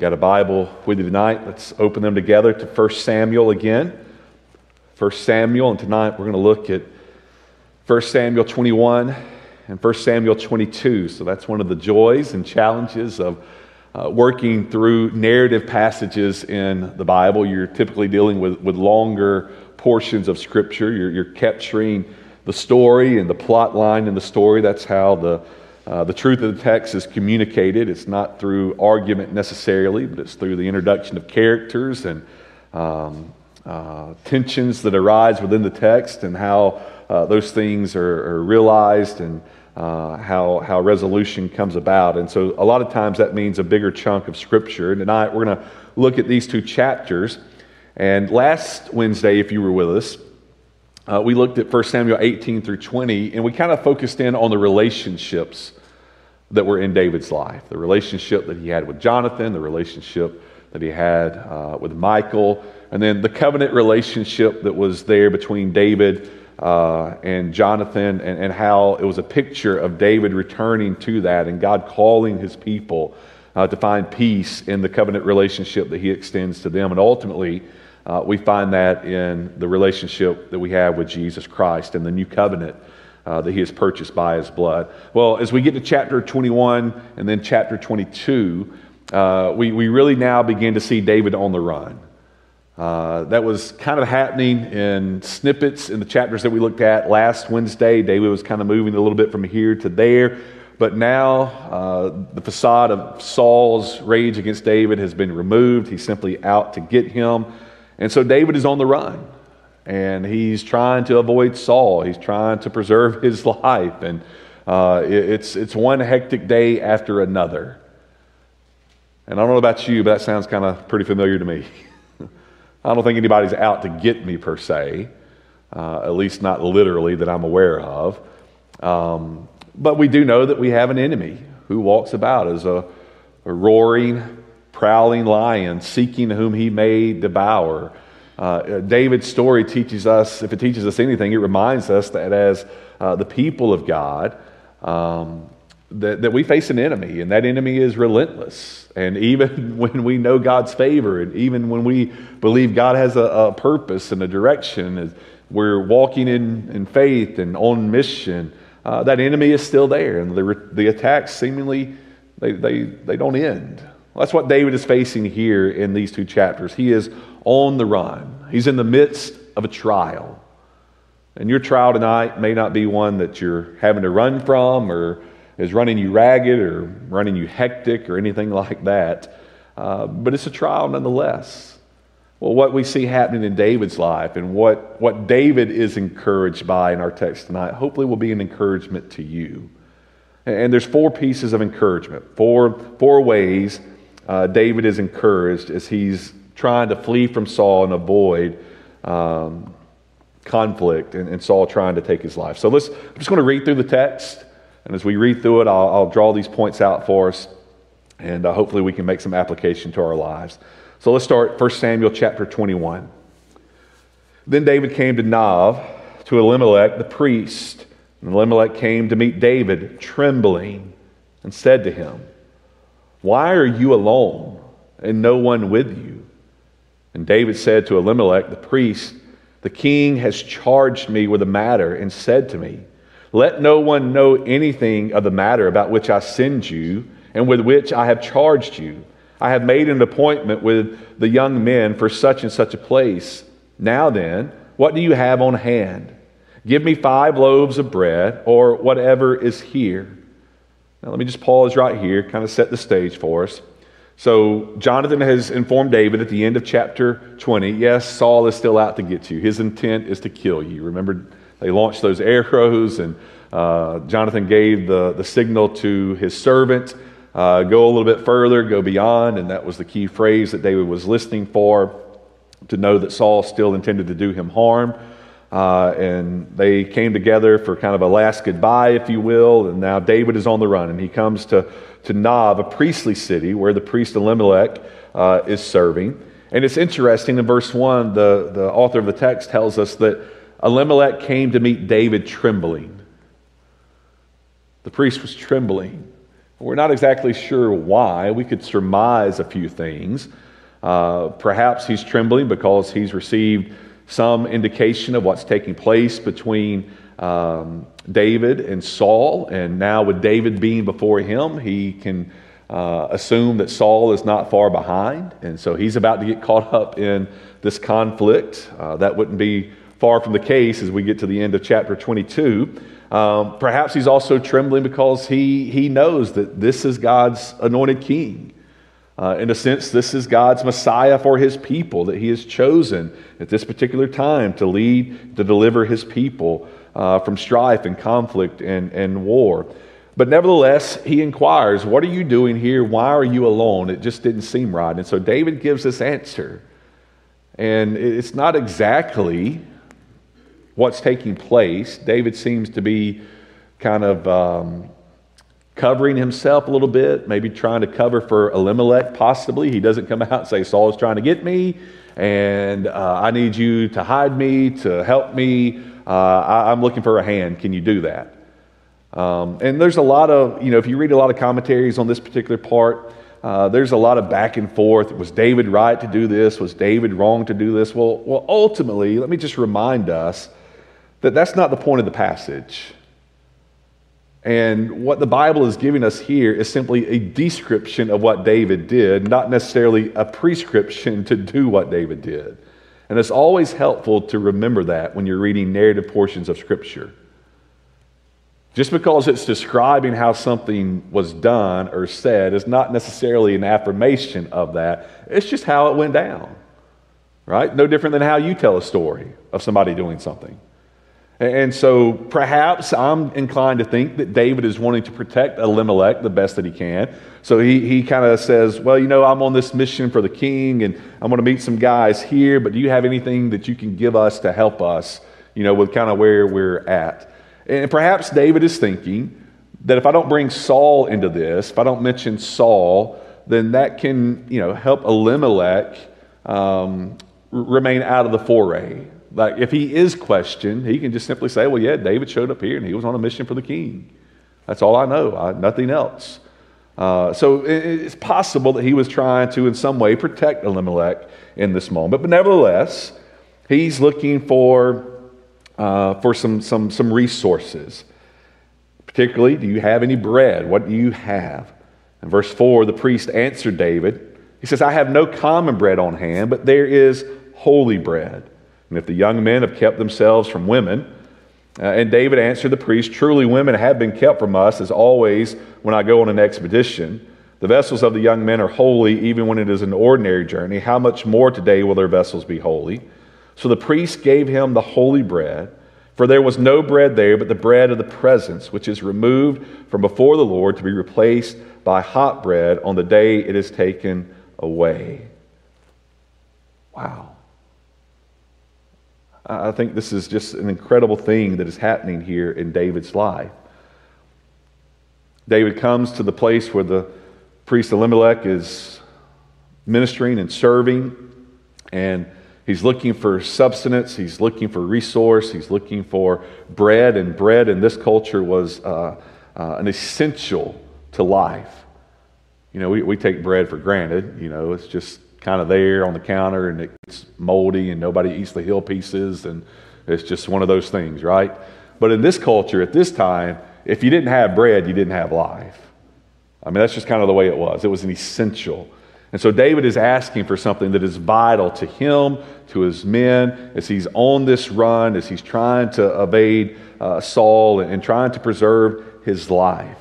got a Bible with you tonight, let's open them together to 1 Samuel again. 1 Samuel, and tonight we're going to look at 1 Samuel 21 and 1 Samuel 22. So that's one of the joys and challenges of uh, working through narrative passages in the Bible. You're typically dealing with, with longer portions of Scripture, you're, you're capturing the story and the plot line in the story. That's how the uh, the truth of the text is communicated. It's not through argument necessarily, but it's through the introduction of characters and um, uh, tensions that arise within the text and how uh, those things are, are realized and uh, how, how resolution comes about. And so, a lot of times, that means a bigger chunk of Scripture. And tonight, we're going to look at these two chapters. And last Wednesday, if you were with us, uh, we looked at 1 Samuel 18 through 20, and we kind of focused in on the relationships that were in David's life the relationship that he had with Jonathan, the relationship that he had uh, with Michal, and then the covenant relationship that was there between David uh, and Jonathan, and, and, how it was a picture of David returning to that and God calling his people uh, to find peace in the covenant relationship that he extends to them. And ultimately, uh, we find that in the relationship that we have with Jesus Christ and the new covenant uh, that he has purchased by his blood. Well, as we get to chapter 21 and then chapter 22, uh, we, we really now begin to see David on the run. Uh, that was kind of happening in snippets in the chapters that we looked at last Wednesday. David was kind of moving a little bit from here to there. But now uh, the facade of Saul's rage against David has been removed. He's simply out to get him. And so David is on the run and he's trying to avoid Saul. He's trying to preserve his life, and uh, it, it's, it's one hectic day after another. And I don't know about you, but that sounds kind of pretty familiar to me. I don't think anybody's out to get me per se, uh, at least not literally that I'm aware of. Um, but we do know that we have an enemy who walks about as a, a roaring, prowling lion, seeking whom he may devour. Uh, David's story teaches us, if it teaches us anything, it reminds us that as uh, the people of God, um, that, that we face an enemy, and that enemy is relentless. And even when we know God's favor, and even when we believe God has a, a purpose and a direction, we're walking in, in faith and on mission, uh, that enemy is still there, and the, the attacks seemingly they, they, they don't end. Well, that's what David is facing here in these two chapters. He is on the run, he's in the midst of a trial. And your trial tonight may not be one that you're having to run from or is running you ragged or running you hectic or anything like that. Uh, but it's a trial nonetheless. Well, what we see happening in David's life and what, what David is encouraged by in our text tonight, hopefully, will be an encouragement to you. And there's four pieces of encouragement, four, four ways uh, David is encouraged as he's trying to flee from Saul and avoid um, conflict, and, and, Saul trying to take his life. So let's, I'm just going to read through the text, and as we read through it, I'll, I'll draw these points out for us, and uh, hopefully we can make some application to our lives. So let's start 1 Samuel chapter 21. Then David came to Nob to Ahimelech the priest, and Ahimelech came to meet David, trembling, and said to him, Why are you alone, and no one with you? And David said to Ahimelech the priest, The king has charged me with a matter and said to me, Let no one know anything of the matter about which I send you and with which I have charged you. I have made an appointment with the young men for such and such a place. Now then, what do you have on hand? Give me five loaves of bread or whatever is here. Now, let me just pause right here, kind of set the stage for us. So, Jonathan has informed David at the end of chapter 20 yes, Saul is still out to get you. His intent is to kill you. Remember, they launched those arrows, and uh, Jonathan gave the, the signal to his servant uh, go a little bit further, go beyond, and that was the key phrase that David was listening for to know that Saul still intended to do him harm. Uh, and they came together for kind of a last goodbye, if you will. And now David is on the run, and he comes to, to Nob, a priestly city where the priest Ahimelech uh, is serving. And it's interesting in verse 1, the, the author of the text tells us that Ahimelech came to meet David trembling. The priest was trembling. We're not exactly sure why. We could surmise a few things. Uh, perhaps he's trembling because he's received some indication of what's taking place between um, David and Saul. And now, with David being before him, he can uh, assume that Saul is not far behind. And so he's about to get caught up in this conflict. Uh, that wouldn't be far from the case as we get to the end of chapter 22. Um, perhaps he's also trembling because he, he knows that this is God's anointed king. Uh, in a sense, this is God's Messiah for his people that he has chosen at this particular time to lead, to deliver his people uh, from strife and conflict and, and war. But nevertheless, he inquires, What are you doing here? Why are you alone? It just didn't seem right. And so David gives this answer. And it's not exactly what's taking place. David seems to be kind of um, covering himself a little bit, maybe trying to cover for Ahimelech, possibly. He doesn't come out and say, Saul is trying to get me, and uh, I need you to hide me, to help me. Uh, I, am looking for a hand. Can you do that? Um, and there's a lot of, you know, if you read a lot of commentaries on this particular part, uh, there's a lot of back and forth. Was David right to do this? Was David wrong to do this? Well, well, ultimately, let me just remind us that that's not the point of the passage. And what the Bible is giving us here is simply a description of what David did, not necessarily a prescription to do what David did. And it's always helpful to remember that when you're reading narrative portions of Scripture. Just because it's describing how something was done or said is not necessarily an affirmation of that. It's just how it went down, right? No different than how you tell a story of somebody doing something. And so perhaps I'm inclined to think that David is wanting to protect Ahimelech the best that he can. So he, he kind of says, Well, you know, I'm on this mission for the king and I'm going to meet some guys here, but do you have anything that you can give us to help us, you know, with kind of where we're at? And perhaps David is thinking that if I don't bring Saul into this, if I don't mention Saul, then that can, you know, help Ahimelech um, remain out of the foray like if he is questioned, he can just simply say, well, yeah, David showed up here and he was on a mission for the king. That's all I know, I, nothing else. Uh, so it, it's possible that he was trying to, in some way, protect Ahimelech in this moment. But nevertheless, he's looking for, uh, for some, some, some resources. Particularly, do you have any bread? What do you have? In verse 4, the priest answered David. He says, I have no common bread on hand, but there is holy bread and if the young men have kept themselves from women, uh, and David answered the priest, Truly, women have been kept from us, as always when I go on an expedition. The vessels of the young men are holy, even when it is an ordinary journey. How much more today will their vessels be holy? So the priest gave him the holy bread, for there was no bread there but the bread of the presence, which is removed from before the Lord to be replaced by hot bread on the day it is taken away. Wow. I think this is just an incredible thing that is happening here in David's life. David comes to the place where the priest Ahimelech is ministering and serving, and he's looking for substance, he's looking for resource, he's looking for bread, and bread in this culture was uh, uh, an essential to life. You know, we, we take bread for granted, you know, it's just kind of there on the counter and it's moldy and nobody eats the hill pieces and it's just one of those things, right? But in this culture, at this time, if you didn't have bread, you didn't have life. I mean, that's just kind of the way it was. It was an essential. And so David is asking for something that is vital to him, to his men, as he's on this run, as he's trying to evade uh, Saul and, and trying to preserve his life.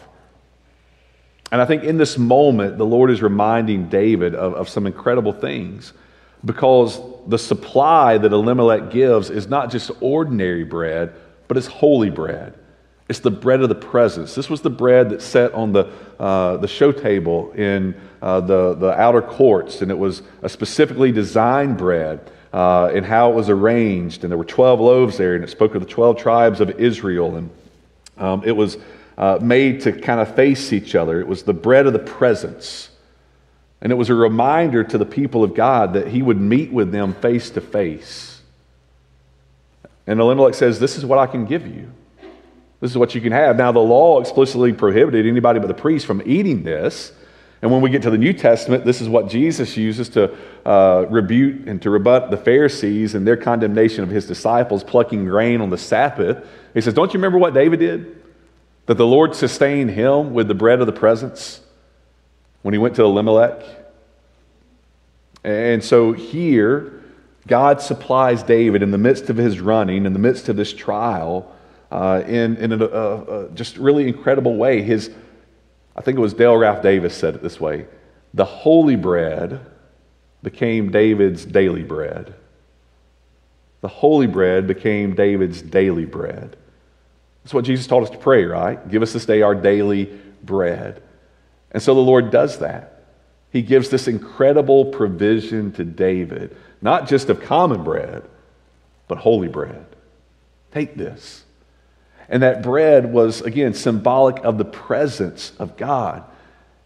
And I think in this moment, the Lord is reminding David of, of some incredible things because the supply that Ahimelech gives is not just ordinary bread, but it's holy bread. It's the bread of the presence. This was the bread that sat on the, uh, the show table in uh, the, the outer courts, and it was a specifically designed bread uh, and how it was arranged. And there were 12 loaves there, and it spoke of the 12 tribes of Israel. And um, it was uh, made to kind of face each other. It was the bread of the presence. And it was a reminder to the people of God that he would meet with them face to face. And Ahimelech says, This is what I can give you. This is what you can have. Now, the law explicitly prohibited anybody but the priest from eating this. And when we get to the New Testament, this is what Jesus uses to uh, rebuke and to rebut the Pharisees and their condemnation of his disciples plucking grain on the Sabbath. He says, Don't you remember what David did? That the Lord sustained him with the bread of the presence when he went to Ahimelech. And so here, God supplies David in the midst of his running, in the midst of this trial, uh, in, in a, just really incredible way. His I think it was Dale Ralph Davis said it this way the holy bread became David's daily bread. The holy bread became David's daily bread. That's what Jesus taught us to pray, right? Give us this day our daily bread. And so the Lord does that. He gives this incredible provision to David, not just of common bread, but holy bread. Take this. And that bread was, again, symbolic of the presence of God.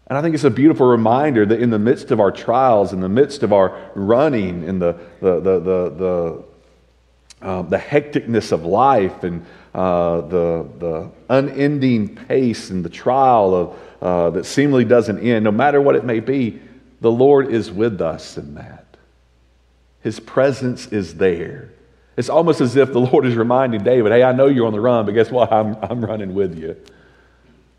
And I think it's a beautiful reminder that in the midst of our trials, in the midst of our running, in the, the, the, the, the, uh, the hecticness of life and uh, the, the unending pace and the trial of, uh, that seemingly doesn't end, no matter what it may be, the Lord is with us in that. His presence is there. It's almost as if the Lord is reminding David, hey, I know you're on the run, but guess what? I'm, I'm running with you.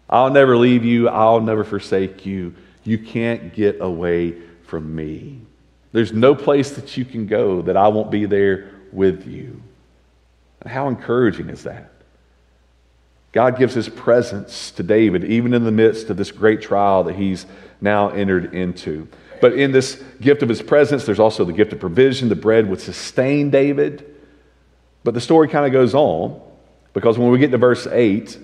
I'll never leave you. I'll never forsake you. You can't get away from me. There's no place that you can go that I won't be there with you. And how encouraging is that? God gives his presence to David, even in the midst of this great trial that he's now entered into. But in this gift of his presence, there's also the gift of provision. The bread would sustain David. But the story kind of goes on because when we get to verse 8,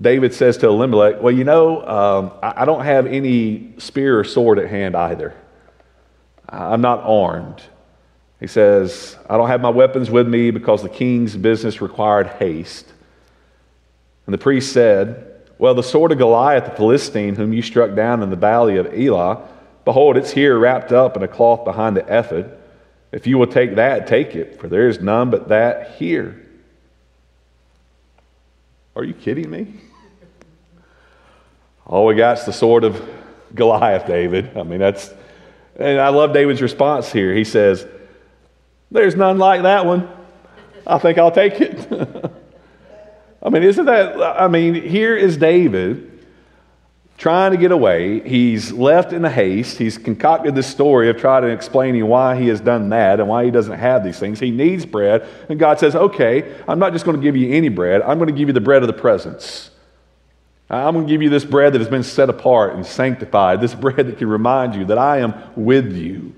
David says to Ahimelech, Well, you know, um, I, I don't have any spear or sword at hand either. I'm not armed. He says, I don't have my weapons with me because the king's business required haste. And the priest said, Well, the sword of Goliath the Philistine, whom you struck down in the valley of Elah, behold, it's here wrapped up in a cloth behind the ephod. If you will take that, take it, for there is none but that here. Are you kidding me? All we got is the sword of Goliath, David. I mean, that's, and I love David's response here. He says, There's none like that one. I think I'll take it. I mean, isn't that, I mean, here is David trying to get away. He's left in a haste. He's concocted this story of trying to explaining why he has done that and why he doesn't have these things. He needs bread. And God says, okay, I'm not just going to give you any bread, I'm going to give you the bread of the presence. I'm going to give you this bread that has been set apart and sanctified, this bread that can remind you that I am with you.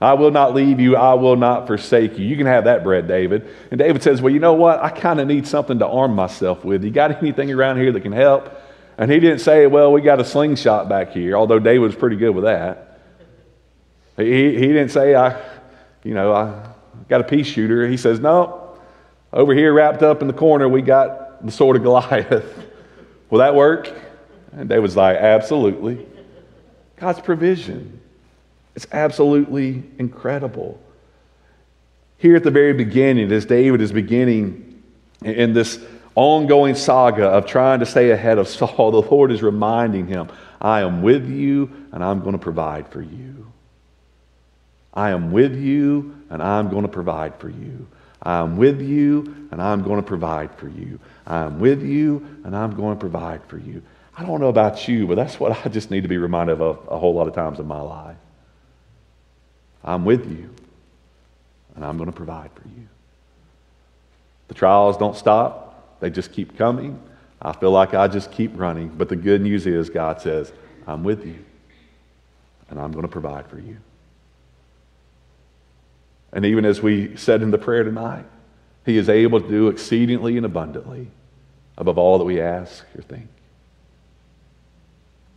I will not leave you. I will not forsake you. You can have that bread, David. And David says, Well, you know what? I kind of need something to arm myself with. You got anything around here that can help? And he didn't say, well, we got a slingshot back here, although David was pretty good with that. He, he didn't say, I, you know, I got a pea shooter. He says, no, over here wrapped up in the corner, we got the sword of Goliath. Will that work? And David's like, absolutely. God's provision. It's absolutely incredible. Here at the very beginning, as David is beginning in this ongoing saga of trying to stay ahead of Saul, the Lord is reminding him, I am with you and I'm going to provide for you. I am with you and I'm going to provide for you. I am with you and I'm going to provide for you. I am with you and I'm going to provide for you. I don't know about you, but that's what I just need to be reminded of a whole lot of times in my life. I'm with you and I'm going to provide for you. The trials don't stop. They just keep coming. I feel like I just keep running. But the good news is, God says, I'm with you, and I'm going to provide for you. And even as we said in the prayer tonight, He is able to do exceedingly and abundantly above all that we ask or think.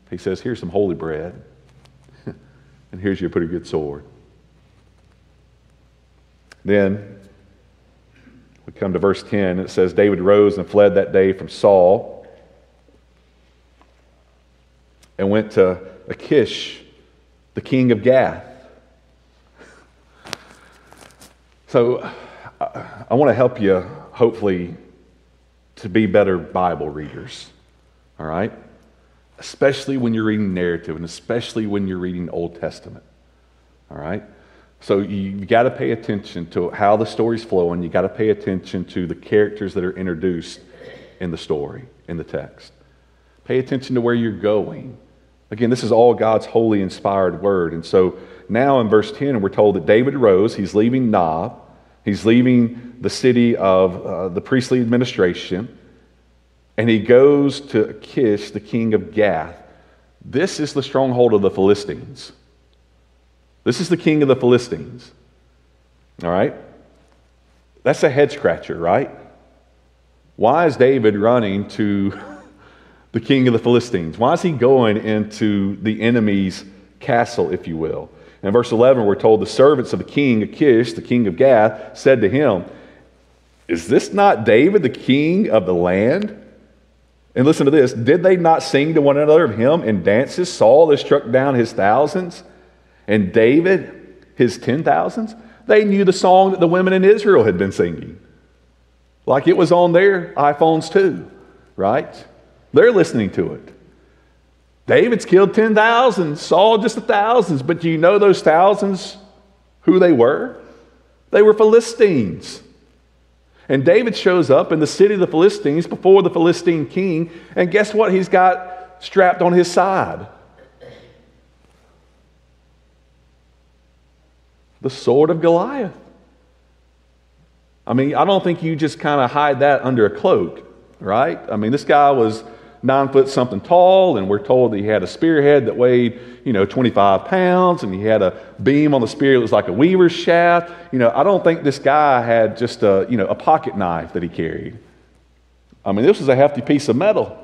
He says, Here's some holy bread, and here's your pretty good sword. Then we come to verse 10. It says, David rose and fled that day from Saul and went to Achish, the king of Gath. So I, I want to help you, hopefully, to be better Bible readers. All right? Especially when you're reading narrative and especially when you're reading Old Testament. All right? So you, you got to pay attention to how the story's flowing. You got to pay attention to the characters that are introduced in the story, in the text. Pay attention to where you're going. Again, this is all God's holy inspired word. And so now in verse 10, we're told that David rose. He's leaving Nob. He's leaving the city of uh, the priestly administration. And he goes to Achish, the king of Gath. This is the stronghold of the Philistines. This is the king of the Philistines. All right? That's a head scratcher, right? Why is David running to the king of the Philistines? Why is he going into the enemy's castle, if you will? In verse 11, we're told the servants of the king, Achish, the king of Gath, said to him, Is this not David, the king of the land? And listen to this Did they not sing to one another of him in dances? Saul has struck down his thousands, and David his ten thousands? They knew the song that the women in Israel had been singing. Like it was on their iPhones too, right? They're listening to it. David's killed 10,000, Saul just the thousands, but do you know those thousands who they were? They were Philistines. And David shows up in the city of the Philistines before the Philistine king, and guess what he's got strapped on his side? The sword of Goliath. I mean, I don't think you just kind of hide that under a cloak, right? I mean, this guy was nine foot something tall, and we're told that he had a spearhead that weighed, you know, 25 pounds, and he had a beam on the spear that was like a weaver's shaft. You know, I don't think this guy had just a, you know, a pocket knife that he carried. I mean, this was a hefty piece of metal.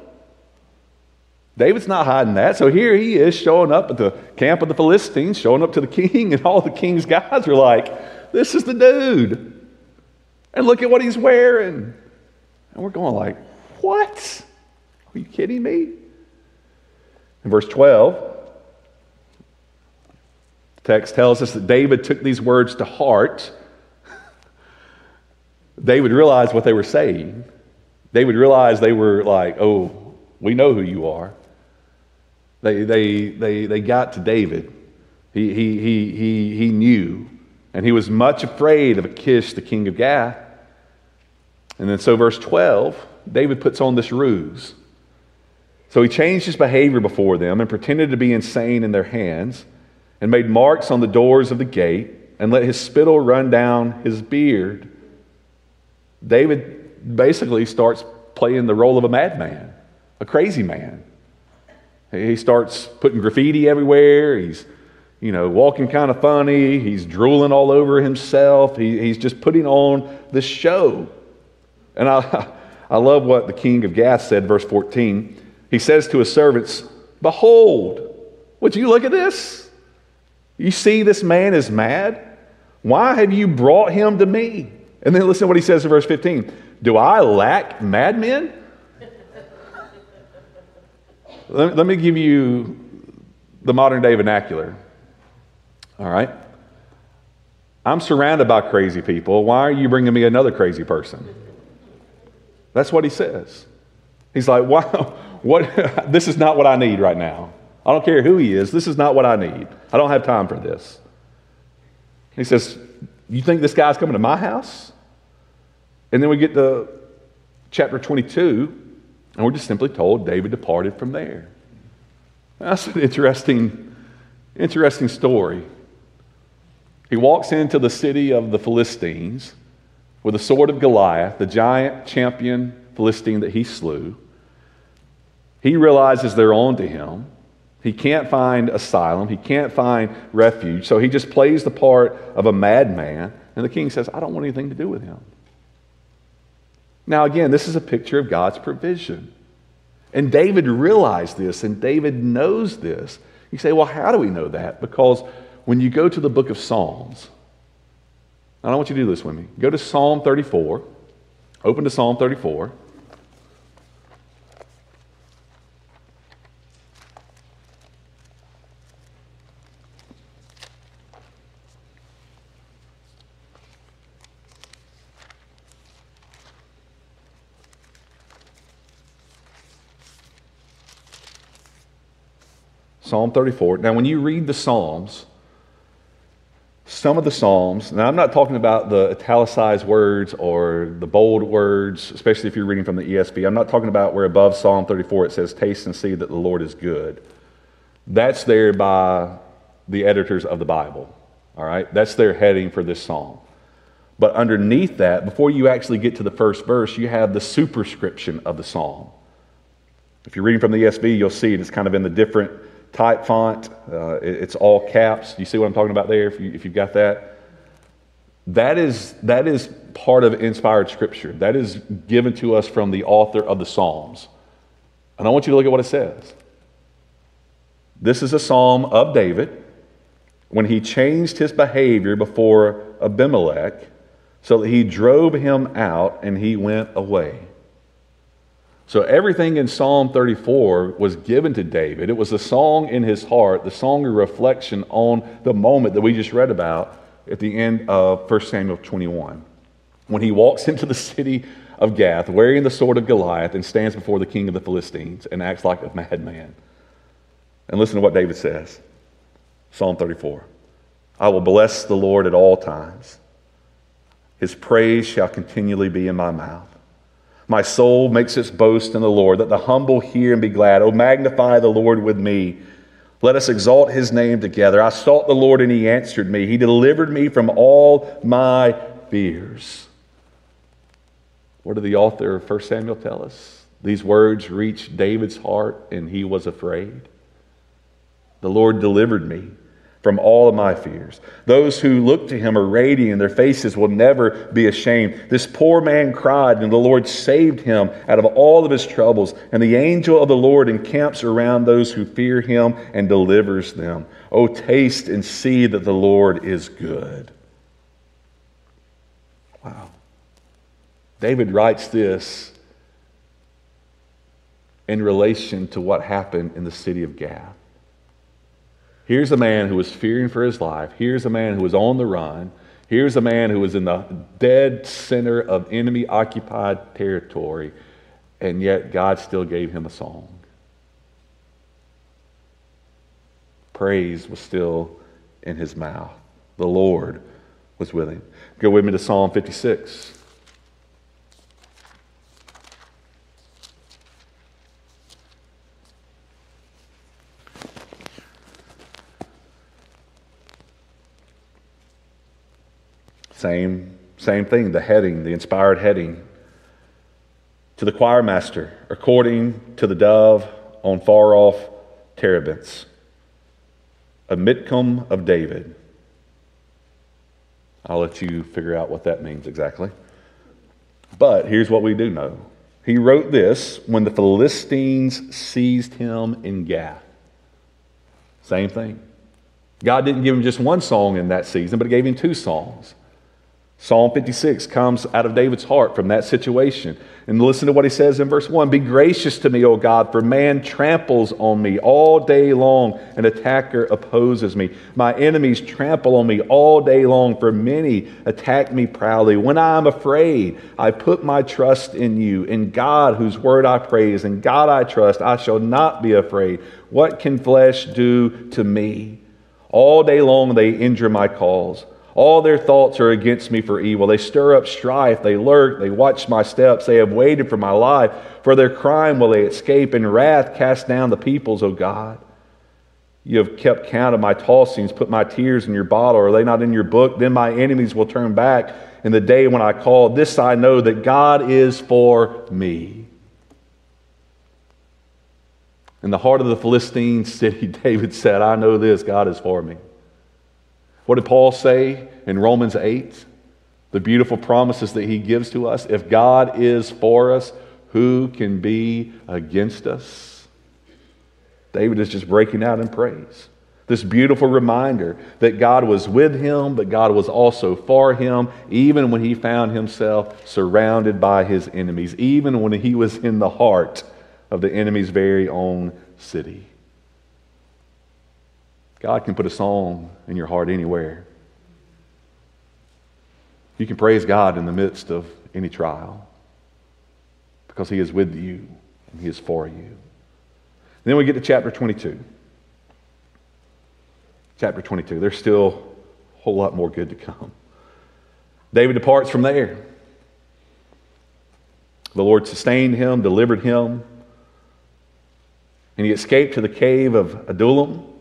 David's not hiding that. So here he is showing up at the camp of the Philistines, showing up to the king, and all the king's guys are like, this is the dude. And look at what he's wearing. And we're going like, what? Are you kidding me? In verse 12, the text tells us that David took these words to heart. David realized what they were saying. David realized they were like, oh, we know who you are. They, they, they, they got to David. He, he, he, he, he knew. And he was much afraid of Achish, the king of Gath. And then, so verse 12, David puts on this ruse. So he changed his behavior before them and pretended to be insane in their hands and made marks on the doors of the gate and let his spittle run down his beard. David basically starts playing the role of a madman, a crazy man. He starts putting graffiti everywhere. He's, you know, walking kind of funny. He's drooling all over himself. He, he's just putting on this show. And I, I love what the king of Gath said, verse 14. He says to his servants, Behold, would you look at this? You see, this man is mad. Why have you brought him to me? And then listen to what he says in verse 15 Do I lack madmen? Let, let me give you the modern day vernacular. All right? I'm surrounded by crazy people. Why are you bringing me another crazy person? That's what he says. He's like, wow, what, this is not what I need right now. I don't care who he is. This is not what I need. I don't have time for this. He says, You think this guy's coming to my house? And then we get to chapter 22, and we're just simply told David departed from there. That's an interesting, interesting story. He walks into the city of the Philistines with the sword of Goliath, the giant champion Philistine that he slew. He realizes they're on to him. He can't find asylum. He can't find refuge. So he just plays the part of a madman. And the king says, I don't want anything to do with him. Now, again, this is a picture of God's provision. And David realized this, and David knows this. You say, well, how do we know that? Because when you go to the book of Psalms, I don't want you to do this with me. Go to Psalm 34. Open to Psalm 34. Psalm 34. Now, when you read the Psalms, some of the Psalms, now I'm not talking about the italicized words or the bold words, especially if you're reading from the ESV. I'm not talking about where above Psalm 34 it says, Taste and see that the Lord is good. That's there by the editors of the Bible. All right? That's their heading for this psalm. But underneath that, before you actually get to the first verse, you have the superscription of the psalm. If you're reading from the ESV, you'll see it. It's kind of in the different type font. Uh, it's all caps. You see what I'm talking about there if, you, if you've got that? That is, that is part of inspired scripture. That is given to us from the author of the Psalms. And I want you to look at what it says. This is a psalm of David when he changed his behavior before Abimelech so that he drove him out and he went away. So everything in Psalm 34 was given to David. It was a song in his heart, the song of reflection on the moment that we just read about at the end of 1 Samuel 21. When he walks into the city of Gath wearing the sword of Goliath and stands before the king of the Philistines and acts like a madman. And listen to what David says Psalm 34 I will bless the Lord at all times, his praise shall continually be in my mouth. My soul makes its boast in the Lord. That the humble hear and be glad. Oh, magnify the Lord with me. Let us exalt his name together. I sought the Lord and he answered me. He delivered me from all my fears. What did the author of 1 Samuel tell us? These words reached David's heart and he was afraid. The Lord delivered me from all of my fears. Those who look to him are radiant, their faces will never be ashamed. This poor man cried, and the Lord saved him out of all of his troubles. And the angel of the Lord encamps around those who fear him and delivers them. Oh, taste and see that the Lord is good. Wow. David writes this in relation to what happened in the city of Gath. Here's a man who was fearing for his life. Here's a man who was on the run. Here's a man who was in the dead center of enemy occupied territory, and yet God still gave him a song. Praise was still in his mouth. The Lord was with him. Go with me to Psalm 56. Same, same thing, the heading, the inspired heading. To the choir master, according to the dove on far off terebinths, a Michtam of David. I'll let you figure out what that means exactly. But here's what we do know. He wrote this when the Philistines seized him in Gath. Same thing. God didn't give him just one song in that season, but he gave him two songs. Psalm 56 comes out of David's heart from that situation. And listen to what he says in verse 1 Be gracious to me, O God, for man tramples on me all day long. An attacker opposes me. My enemies trample on me all day long, for many attack me proudly. When I am afraid, I put my trust in you. In God, whose word I praise, in God I trust, I shall not be afraid. What can flesh do to me? All day long they injure my cause. All their thoughts are against me for evil. They stir up strife. They lurk. They watch my steps. They have waited for my life. For their crime will they escape. In wrath cast down the peoples, O God. You have kept count of my tossings, put my tears in your bottle. Are they not in your book? Then my enemies will turn back in the day when I call. This I know that God is for me. In the heart of the Philistine city, David said, I know this, God is for me. What did Paul say in Romans 8? The beautiful promises that he gives to us. If God is for us, who can be against us? David is just breaking out in praise. This beautiful reminder that God was with him, but God was also for him, even when he found himself surrounded by his enemies, even when he was in the heart of the enemy's very own city. God can put a song in your heart anywhere. You can praise God in the midst of any trial because He is with you and He is for you. Then we get to chapter 22. Chapter 22. There's still a whole lot more good to come. David departs from there. The Lord sustained him, delivered him, and he escaped to the cave of Adullam.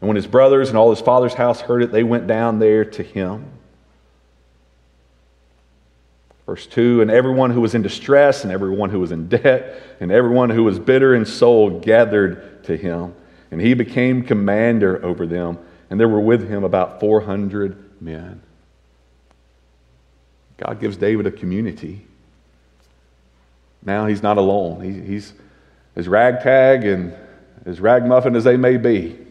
And when his brothers and all his father's house heard it, they went down there to him. Verse 2 And everyone who was in distress, and everyone who was in debt, and everyone who was bitter in soul gathered to him. And he became commander over them. And there were with him about 400 men. God gives David a community. Now he's not alone. He, he's as ragtag and as ragmuffin as they may be.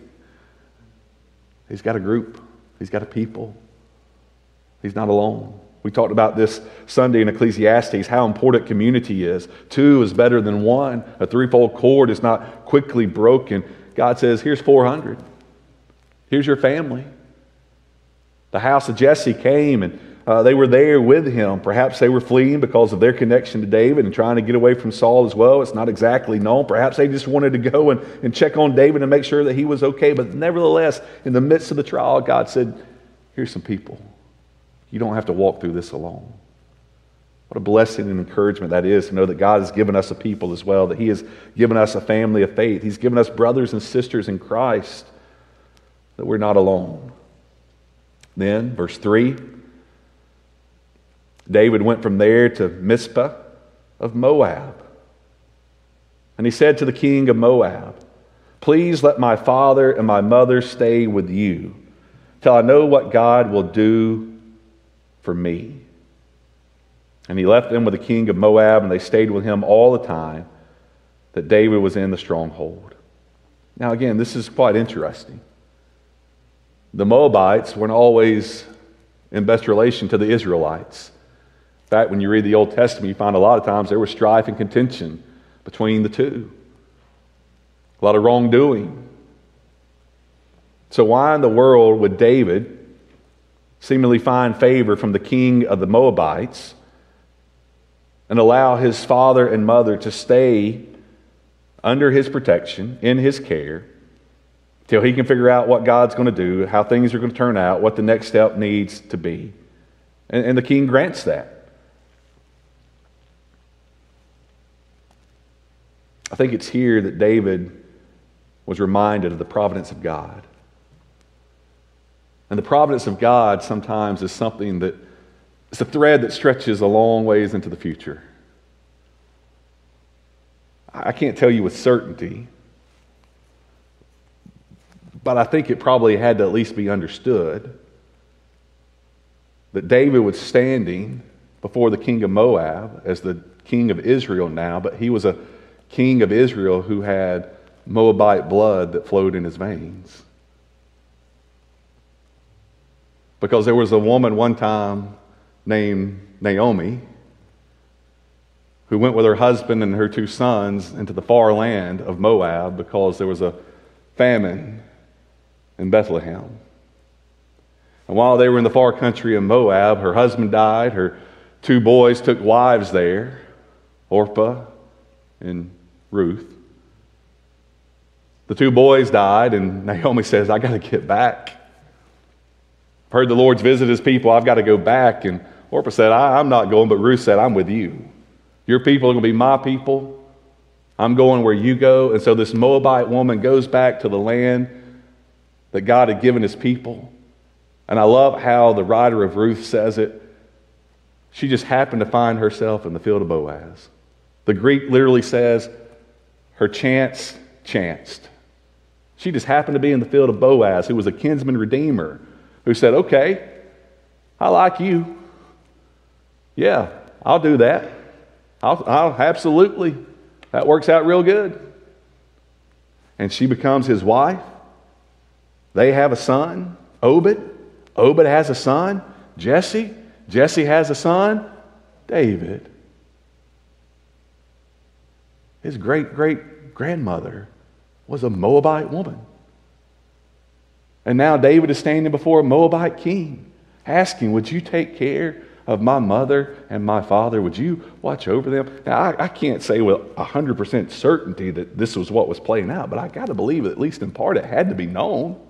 He's got a group, he's got a people. He's not alone. We talked about this Sunday in Ecclesiastes how important community is. Two is better than one. A threefold cord is not quickly broken. God says, Here's 400. Here's your family. The house of Jesse came and uh, they were there with him. Perhaps they were fleeing because of their connection to David and trying to get away from Saul as well. It's not exactly known. Perhaps they just wanted to go and, and check on David and make sure that he was okay. But nevertheless, in the midst of the trial, God said, Here's some people. You don't have to walk through this alone. What a blessing and encouragement that is to know that God has given us a people as well, that He has given us a family of faith. He's given us brothers and sisters in Christ, that we're not alone. Then, verse 3 David went from there to Mizpah of Moab. And he said to the king of Moab, Please let my father and my mother stay with you till I know what God will do for me. And he left them with the king of Moab, and they stayed with him all the time that David was in the stronghold. Now, again, this is quite interesting. The Moabites weren't always in best relation to the Israelites. In fact, when you read the Old Testament, you find a lot of times there was strife and contention between the two, a lot of wrongdoing. So, why in the world would David seemingly find favor from the king of the Moabites and allow his father and mother to stay under his protection, in his care, till he can figure out what God's going to do, how things are going to turn out, what the next step needs to be? And, and the king grants that. I think it's here that David was reminded of the providence of God. And the providence of God sometimes is something that it's a thread that stretches a long ways into the future. I can't tell you with certainty, but I think it probably had to at least be understood that David was standing before the king of Moab as the king of Israel now, but he was a king of Israel who had Moabite blood that flowed in his veins. Because there was a woman one time named Naomi who went with her husband and her two sons into the far land of Moab because there was a famine in Bethlehem. And while they were in the far country of Moab, her husband died, her two boys took wives there, Orpah and Ruth. The two boys died, and Naomi says, I got to get back. I've heard the Lord's visit his people. I've got to go back. And Orpah said, I, am not going, but Ruth said, I'm with you. Your people are going to be my people. I'm going where you go. And so this Moabite woman goes back to the land that God had given his people. And I love how the writer of Ruth says it. She just happened to find herself in the field of Boaz. The Greek literally says, her chance chanced. She just happened to be in the field of Boaz, who was a kinsman redeemer, who said, Okay, I like you. Yeah, I'll do that. I'll, I'll absolutely. That works out real good. And she becomes his wife. They have a son, Obed. Obed has a son, Jesse. Jesse has a son, David. His great great grandmother was a Moabite woman. And now David is standing before a Moabite king, asking, Would you take care of my mother and my father? Would you watch over them? Now, I, I can't say with 100% certainty that this was what was playing out, but I got to believe, at least in part, it had to be known.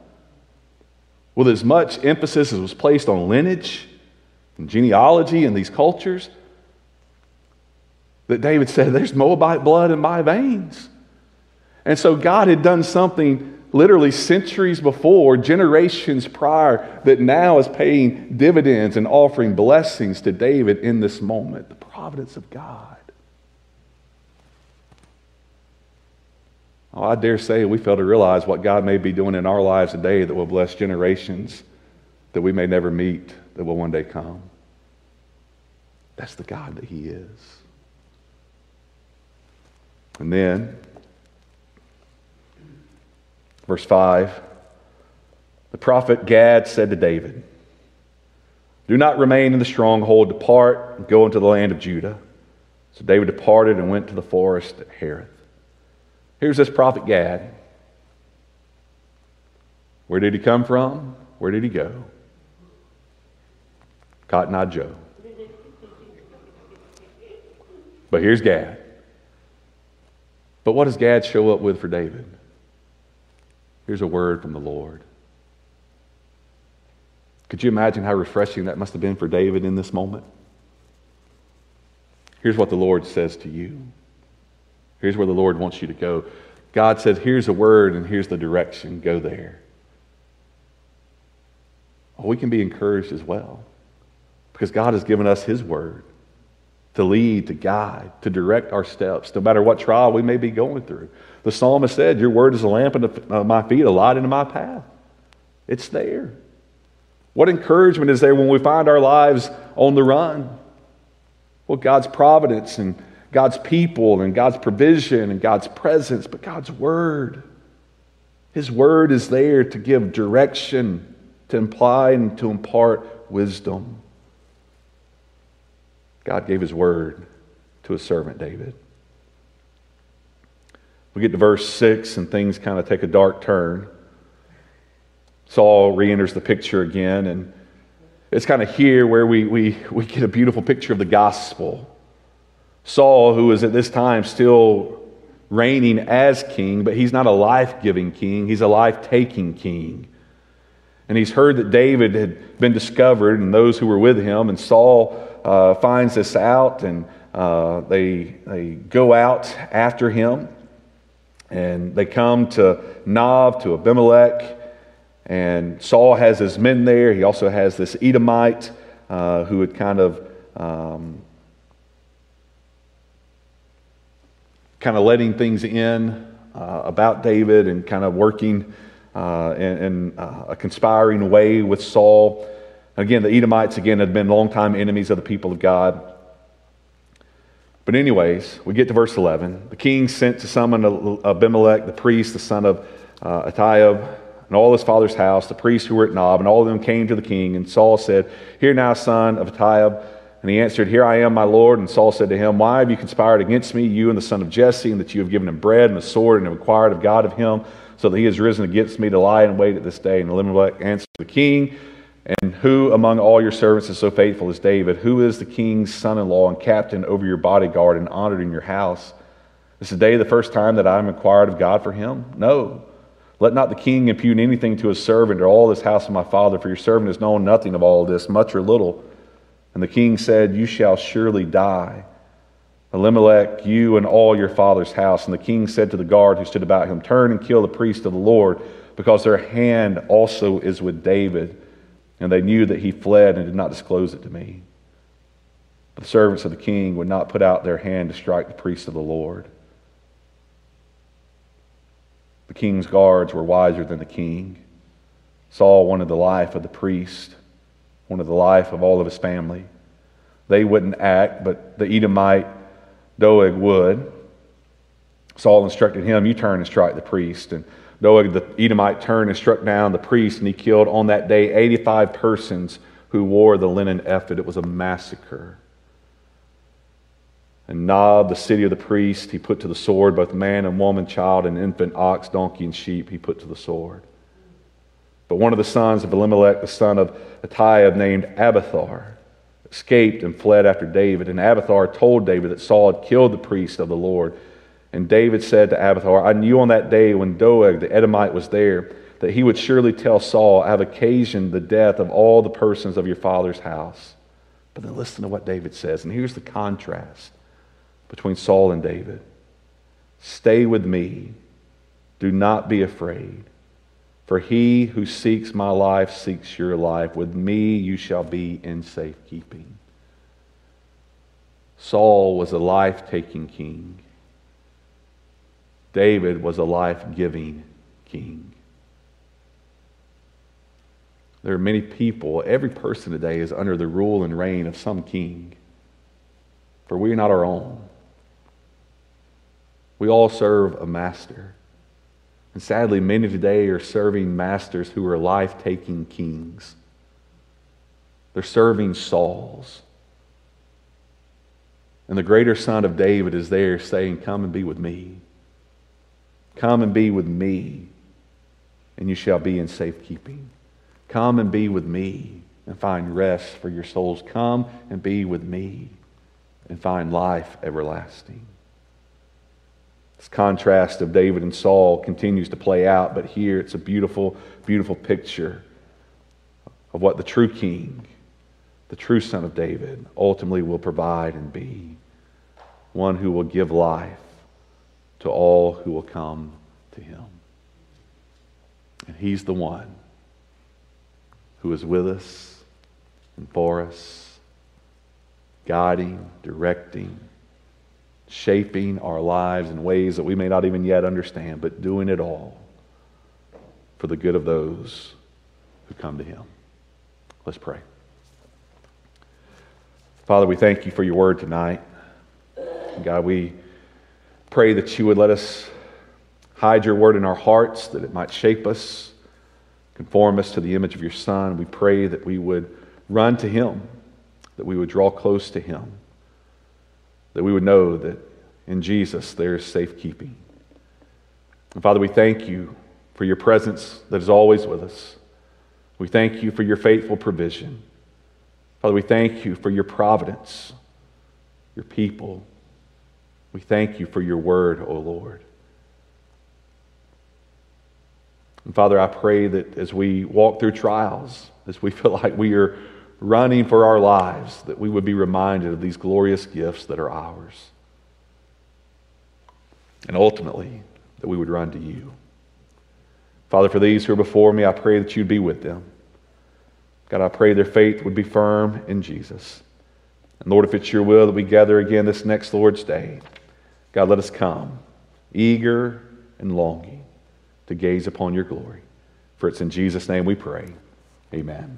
with as much emphasis as was placed on lineage and genealogy in these cultures, that David said, There's Moabite blood in my veins. And so God had done something literally centuries before, generations prior, that now is paying dividends and offering blessings to David in this moment. The providence of God. Oh, I dare say we fail to realize what God may be doing in our lives today that will bless generations that we may never meet, that will one day come. That's the God that He is. And then, verse 5 the prophet Gad said to David, Do not remain in the stronghold, depart and go into the land of Judah. So David departed and went to the forest at Hereth. Here's this prophet Gad. Where did he come from? Where did he go? Cotton Eye Joe. But here's Gad. But what does Gad show up with for David? Here's a word from the Lord. Could you imagine how refreshing that must have been for David in this moment? Here's what the Lord says to you. Here's where the Lord wants you to go. God says, here's a word and here's the direction. Go there. Well, we can be encouraged as well because God has given us His word to lead, to guide, to direct our steps, no matter what trial we may be going through. The psalmist said, Your word is a lamp unto uh, my feet, a light into my path. It's there. What encouragement is there when we find our lives on the run? Well, God's providence and God's people and God's provision and God's presence, but God's word. His word is there to give direction, to imply and to impart wisdom. God gave his word to his servant David. We get to verse 6 and things kind of take a dark turn. Saul re enters the picture again, and it's kind of here where we, we, we get a beautiful picture of the gospel. Saul, who is at this time still reigning as king, but he's not a life giving king, he's a life taking king. And he's heard that David had been discovered and those who were with him, and Saul uh, finds this out, and uh, they, they go out after him, and they come to Nob, to Ahimelech, and Saul has his men there. He also has this Edomite uh, who had kind of um, kind of letting things in uh, about David and kind of working uh, in, in uh, a conspiring way with Saul. Again, the Edomites, again, had been longtime enemies of the people of God. But, anyways, we get to verse 11. The king sent to summon Ahimelech, the priest, the son of uh, and all his father's house, the priests who were at Nob, and all of them came to the king. And Saul said, Hear now, son of Ahitub, and he answered, Here I am, my Lord. And Saul said to him, Why have you conspired against me, you and the son of Jesse, and that you have given him bread and a sword and have inquired of God of him, so that he has risen against me to lie in wait at this day? And Ahimelech answered the king, And who among all your servants is so faithful as David? Who is the king's son in law and captain over your bodyguard and honored in your house? Is today the first time that I am inquired of God for him? No. Let not the king impute anything to his servant or all this house of my father, for your servant has known nothing of all this, much or little. And the king said, You shall surely die. Ahimelech, you and all your father's house. And the king said to the guard who stood about him, Turn and kill the priest of the Lord, because their hand also is with David. And they knew that he fled and did not disclose it to me. The servants of the king would not put out their hand to strike the priest of the Lord. The king's guards were wiser than the king. Saul wanted the life of the priest wanted the life of all of his family. They wouldn't act, but the Edomite Doeg would. Saul instructed him, You turn and strike the priest. And Doeg, the Edomite, turned and struck down the priest, and he killed on that day 85 persons who wore the linen ephod. It was a massacre. And Nob, the city of the priest, he put to the sword both man and woman, child and infant, ox, donkey, and sheep, he put to the sword. But one of the sons of Ahimelech, the son of Ahitub, named Abiathar, escaped and fled after David. And Abiathar told David that Saul had killed the priest of the Lord. And David said to Abiathar, I knew on that day when Doeg the Edomite was there that he would surely tell Saul, I have occasioned the death of all the persons of your father's house. But then listen to what David says. And here's the contrast between Saul and David Stay with me, do not be afraid. For he who seeks my life seeks your life. With me you shall be in safekeeping. Saul was a life taking king. David was a life giving king. There are many people, every person today is under the rule and reign of some king. For we are not our own. We all serve a master. And sadly, many today are serving masters who are life taking kings. They're serving Sauls. And the greater son of David is there saying, Come and be with me. Come and be with me, and you shall be in safekeeping. Come and be with me and find rest for your souls. Come and be with me and find life everlasting. This contrast of David and Saul continues to play out, but here it's a beautiful, beautiful picture of what the true king, the true son of David, ultimately will provide and be one who will give life to all who will come to him. And he's the one who is with us and for us, guiding, directing, shaping our lives in ways that we may not even yet understand, but doing it all for the good of those who come to him. Let's pray. Father, we thank you for your word tonight. God, we pray that you would let us hide your word in our hearts, that it might shape us, conform us to the image of your Son. We pray that we would run to him, that we would draw close to him, that we would know that in Jesus there is safekeeping. And Father, we thank you for your presence that is always with us. We thank you for your faithful provision. Father, we thank you for your providence, your people, we thank you for your word, O Lord. And Father, I pray that as we walk through trials, as we feel like we are running for our lives, that we would be reminded of these glorious gifts that are ours. And ultimately, that we would run to you. Father, for these who are before me, I pray that you'd be with them. God, I pray their faith would be firm in Jesus. And Lord, if it's your will that we gather again this next Lord's Day, God, let us come, eager and longing to gaze upon your glory. For it's in Jesus' name we pray. Amen.